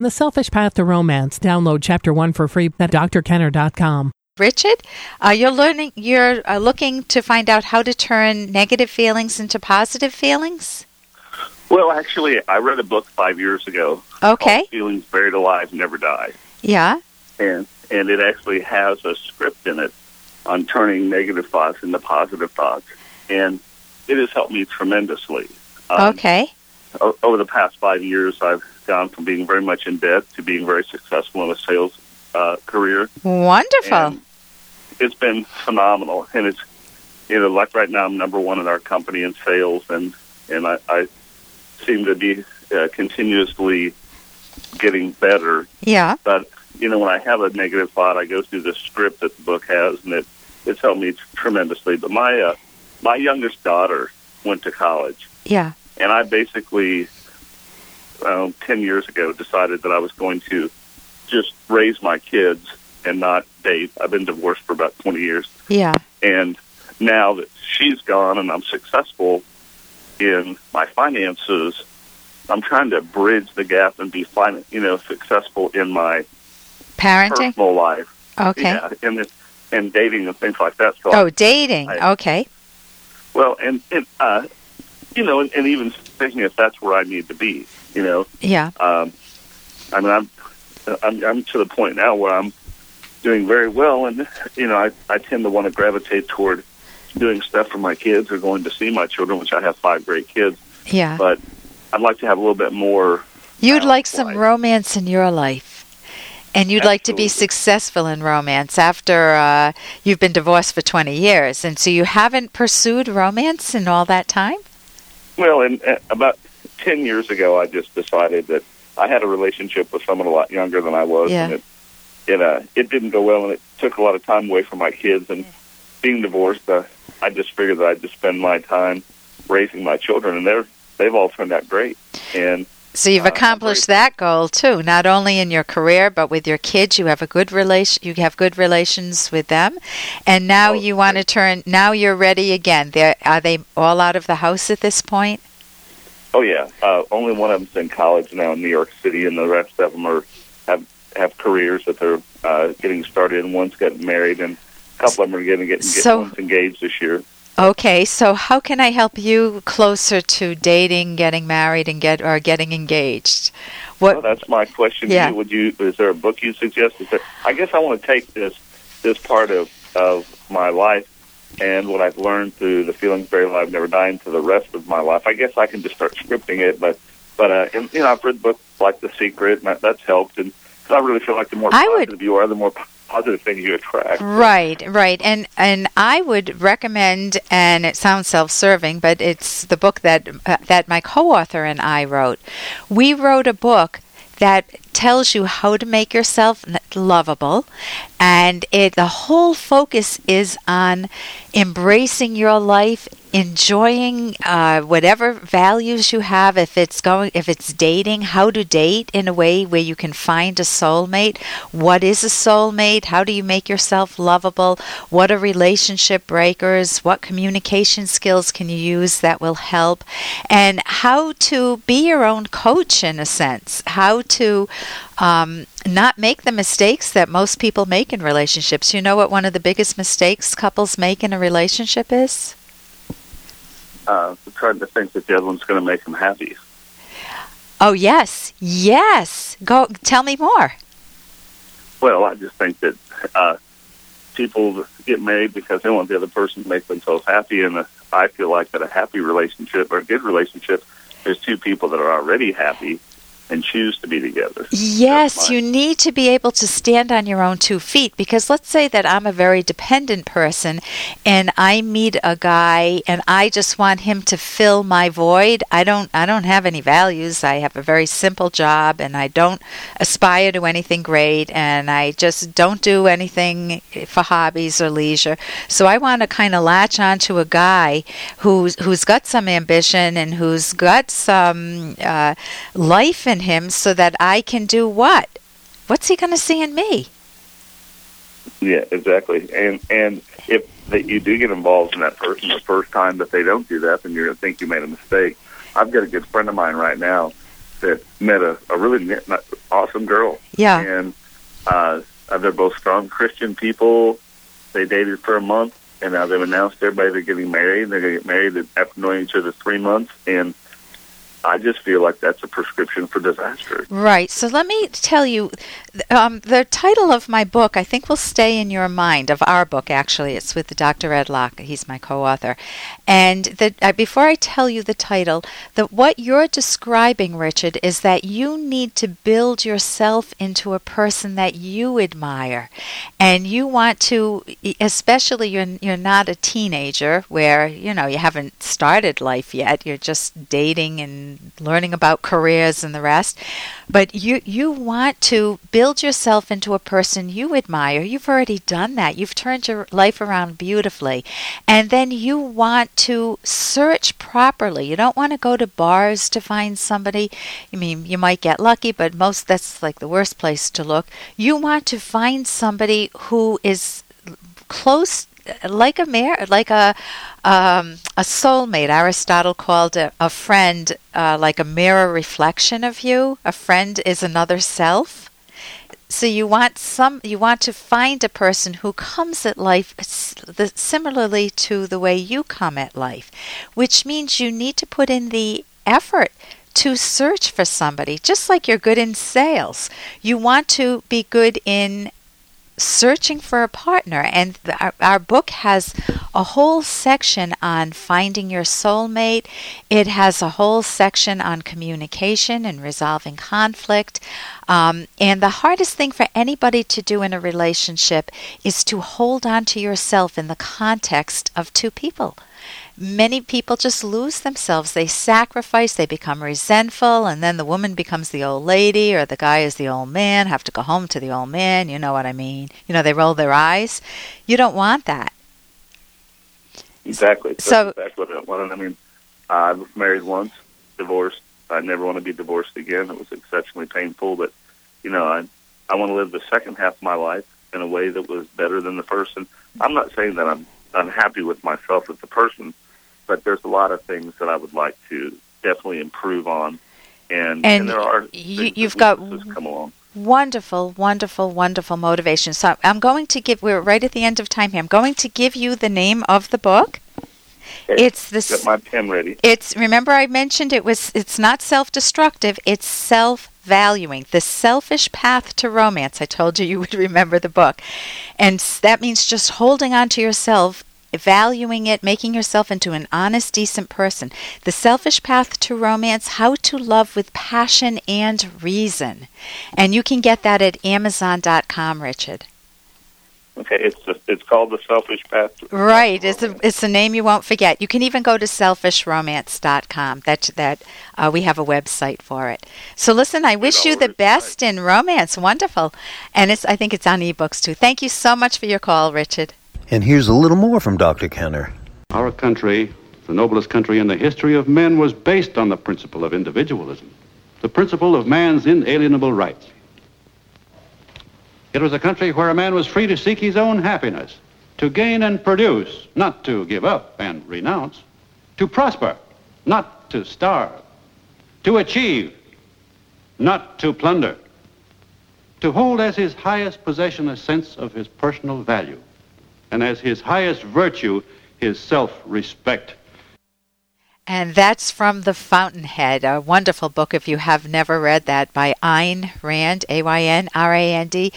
The Selfish Path to Romance. Download Chapter 1 for free at drkenner.com. Richard, uh, you're learning. You're uh, looking to find out how to turn negative feelings into positive feelings. Well, actually, I read a book five years ago. Okay. Feelings Buried Alive Never Die, Yeah. and and it actually has a script in it on turning negative thoughts into positive thoughts, and it has helped me tremendously. Um, okay. o- over the past five years, I've gone from being very much in debt to being very successful in a sales uh, career. Wonderful. And it's been phenomenal, and it's you know like right now I'm number one in our company in sales, and and I, I seem to be uh, continuously getting better. yeah. But you know when I have a negative thought, I go through the script that the book has, and it it's helped me tremendously. But my uh, my youngest daughter went to college, Yeah. and I basically um, ten years ago decided that I was going to just raise my kids and not date. I've been divorced for about twenty years, Yeah. and now that she's gone and I'm successful in my finances, I'm trying to bridge the gap and be fin- you know successful in my Parenting. personal life. Okay. Yeah, and it, and dating and things like that. So Oh, dating. I- okay. well, and and uh, you know, and, and even thinking if that's where I need to be, you know. Yeah. Um, I mean, I'm, I'm I'm to the point now where I'm doing very well, and you know, I I tend to want to gravitate toward doing stuff for my kids or going to see my children, which I have five great kids. Yeah. But I'd like to have a little bit more. You'd like some life. romance in your life. And you'd like to be successful in romance after uh, you've been divorced for 20 years. And so you haven't pursued romance in all that time? Well, and uh, about ten years ago, I just decided that I had a relationship with someone a lot younger than I was, Yeah. and it it uh, it didn't go well, and it took a lot of time away from my kids. And being divorced, uh, I just figured that I'd just spend my time raising my children, and they're they've all turned out great. And So you've Uh, accomplished that goal too, not only in your career but with your kids. You have a good relation. You have good relations with them, and now Oh, you want to turn. Now you're ready again. They're, are they all out of the house at this point? Oh yeah, uh, only one of them's in college now in New York City, and the rest of them are have have careers that they're uh, getting started. And one's getting married, and a couple of them are getting getting So- engaged this year. Okay, so how can I help you closer to dating, getting married, and get or getting engaged? What? Well, that's my question. to Yeah. you. Would you? Is there a book you suggest? Is there, I guess I want to take this this part of of my life and what I've learned through the feelings buried alive, never die into the rest of my life. I guess I can just start scripting it, but but uh, and, you know, I've read books like The Secret, and that, that's helped. And 'cause I really feel like the more I would- positive you are, the more positive things you attract. Right, right, and and I would recommend, and it sounds self-serving, but it's the book that uh, that my co-author and I wrote. We wrote a book that tells you how to make yourself lovable, and it the whole focus is on embracing your life, enjoying uh, whatever values you have. If it's going, if it's dating, how to date in a way where you can find a soulmate. What is a soulmate? How do you make yourself lovable? What are relationship breakers? What communication skills can you use that will help? And how to be your own coach in a sense. How to um, not make the mistakes that most people make in relationships. You know what one of the biggest mistakes couples make in a relationship is? Uh, trying to think that the other one's going to make them happy. Oh yes, yes. Go tell me more. Well, I just think that uh, people get married because they want the other person to make themselves happy, and uh, I feel like that a happy relationship or a good relationship is two people that are already happy and choose to be together. Yes, you need to be able to stand on your own two feet because let's say that I'm a very dependent person and I meet a guy and I just want him to fill my void. I don't I don't have any values. I have a very simple job and I don't aspire to anything great and I just don't do anything for hobbies or leisure. So I want to kind of latch on to a guy who's who's got some ambition and who's got some uh, life in him so that I can do what? What's he going to see in me? Yeah, exactly. And and if that you do get involved in that person the first time that they don't do that, then you're going to think you made a mistake. I've got a good friend of mine right now that met a, a really awesome girl. Yeah. And uh, they're both strong Christian people. They dated for a month, and now they've announced everybody they're getting married. They're going to get married after knowing each other three months, and I just feel like that's a prescription for disaster. Right. So let me tell you, um, the title of my book, I think, will stay in your mind. Of our book, actually, it's with Dr. Ed Locke. He's my co-author. And the, uh, before I tell you the title, that what you're describing, Richard, is that you need to build yourself into a person that you admire, and you want to, especially you're you're not a teenager where you know you haven't started life yet. You're just dating and learning about careers and the rest. But you you want to build yourself into a person you admire. You've already done that. You've turned your life around beautifully. And then you want to search properly. You don't want to go to bars to find somebody. I mean, you might get lucky, but most that's like the worst place to look. You want to find somebody who is close like a mar- like a um, a soulmate. Aristotle called a, a friend uh, like a mirror reflection of you. A friend is another self. So you want some you want to find a person who comes at life similarly to the way you come at life, which means you need to put in the effort to search for somebody, just like you're good in sales. You want to be good in searching for a partner. And our, our, book has a whole section on finding your soulmate, it has a whole section on communication and resolving conflict. Um, and the hardest thing for anybody to do in a relationship is to hold on to yourself in the context of two people many people just lose themselves. They sacrifice, they become resentful, and then the woman becomes the old lady or the guy is the old man, have to go home to the old man. You know what I mean? You know, they roll their eyes. You don't want that. Exactly. So, that's exactly what I wanted. I mean, I was married once, divorced. I never want to be divorced again. It was exceptionally painful, but, you know, I, I want to live the second half of my life in a way that was better than the first. And I'm not saying that I'm unhappy with myself as a person, but there's a lot of things that I would like to definitely improve on. And, and, and there are you, you've got come along. Wonderful, wonderful, wonderful motivation. So I'm going to give. We're right at the end of time here. I'm going to give you the name of the book. Okay. It's the. Got my pen ready. It's remember I mentioned it was. It's not self-destructive. It's self-valuing. The selfish path to romance. I told you you would remember the book, and that means just holding on to yourself valuing it, making yourself into an honest, decent person. The Selfish Path to Romance How to Love with Passion and Reason. And you can get that at Amazon.com, Richard. Okay, it's it's called the Selfish Path. right, it's a it's a name you won't forget. You can even go to selfishromance.com. That that uh, we have a website for it. So listen, I wish you the best in romance. Wonderful, and it's I think it's on ebooks too. Thank you so much for your call, Richard. And here's a little more from Dr. Kenner. Our country, the noblest country in the history of men, was based on the principle of individualism, the principle of man's inalienable rights. It was a country where a man was free to seek his own happiness, to gain and produce, not to give up and renounce, to prosper, not to starve, to achieve, not to plunder, to hold as his highest possession a sense of his personal value and as his highest virtue, his self respect. And that's from The Fountainhead, a wonderful book if you have never read that by Ayn Rand, A Y N R A N D.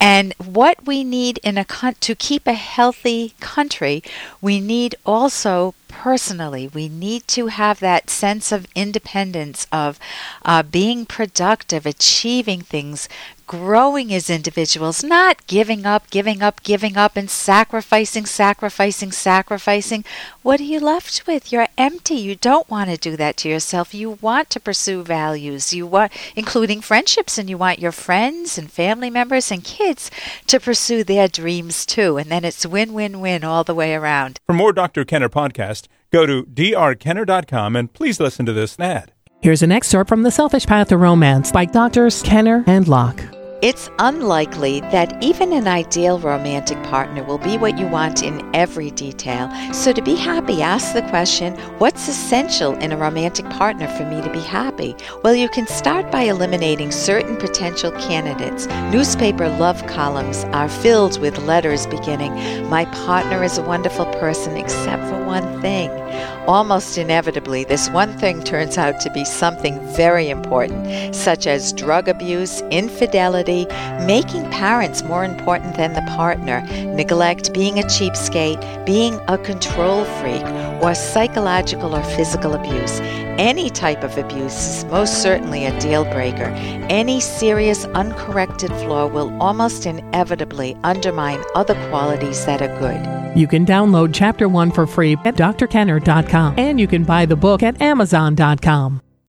And what we need in a con- to keep a healthy country, we need also personally, we need to have that sense of independence, of uh, being productive, achieving things, growing as individuals, not giving up, giving up, giving up, and sacrificing, sacrificing, sacrificing. What are you left with? You're empty. You don't want to do that to yourself. You want to pursue values. You want, including friendships, and you want your friends and family members and kids to pursue their dreams too. And then it's win, win, win all the way around. For more Dr. Kenner podcast, go to drkenner.com and please listen to this ad. Here's an excerpt from The Selfish Path to Romance by Doctors Kenner and Locke. It's unlikely that even an ideal romantic partner will be what you want in every detail. So, to be happy, ask the question what's essential in a romantic partner for me to be happy? Well, you can start by eliminating certain potential candidates. Newspaper love columns are filled with letters beginning, My partner is a wonderful person, except for one thing. Almost inevitably, this one thing turns out to be something very important, such as drug abuse, infidelity, making parents more important than the partner, neglect, being a cheapskate, being a control freak, or psychological or physical abuse. Any type of abuse is most certainly a deal breaker. Any serious uncorrected flaw will almost inevitably undermine other qualities that are good. You can download Chapter 1 for free at drkenner.com and you can buy the book at amazon.com.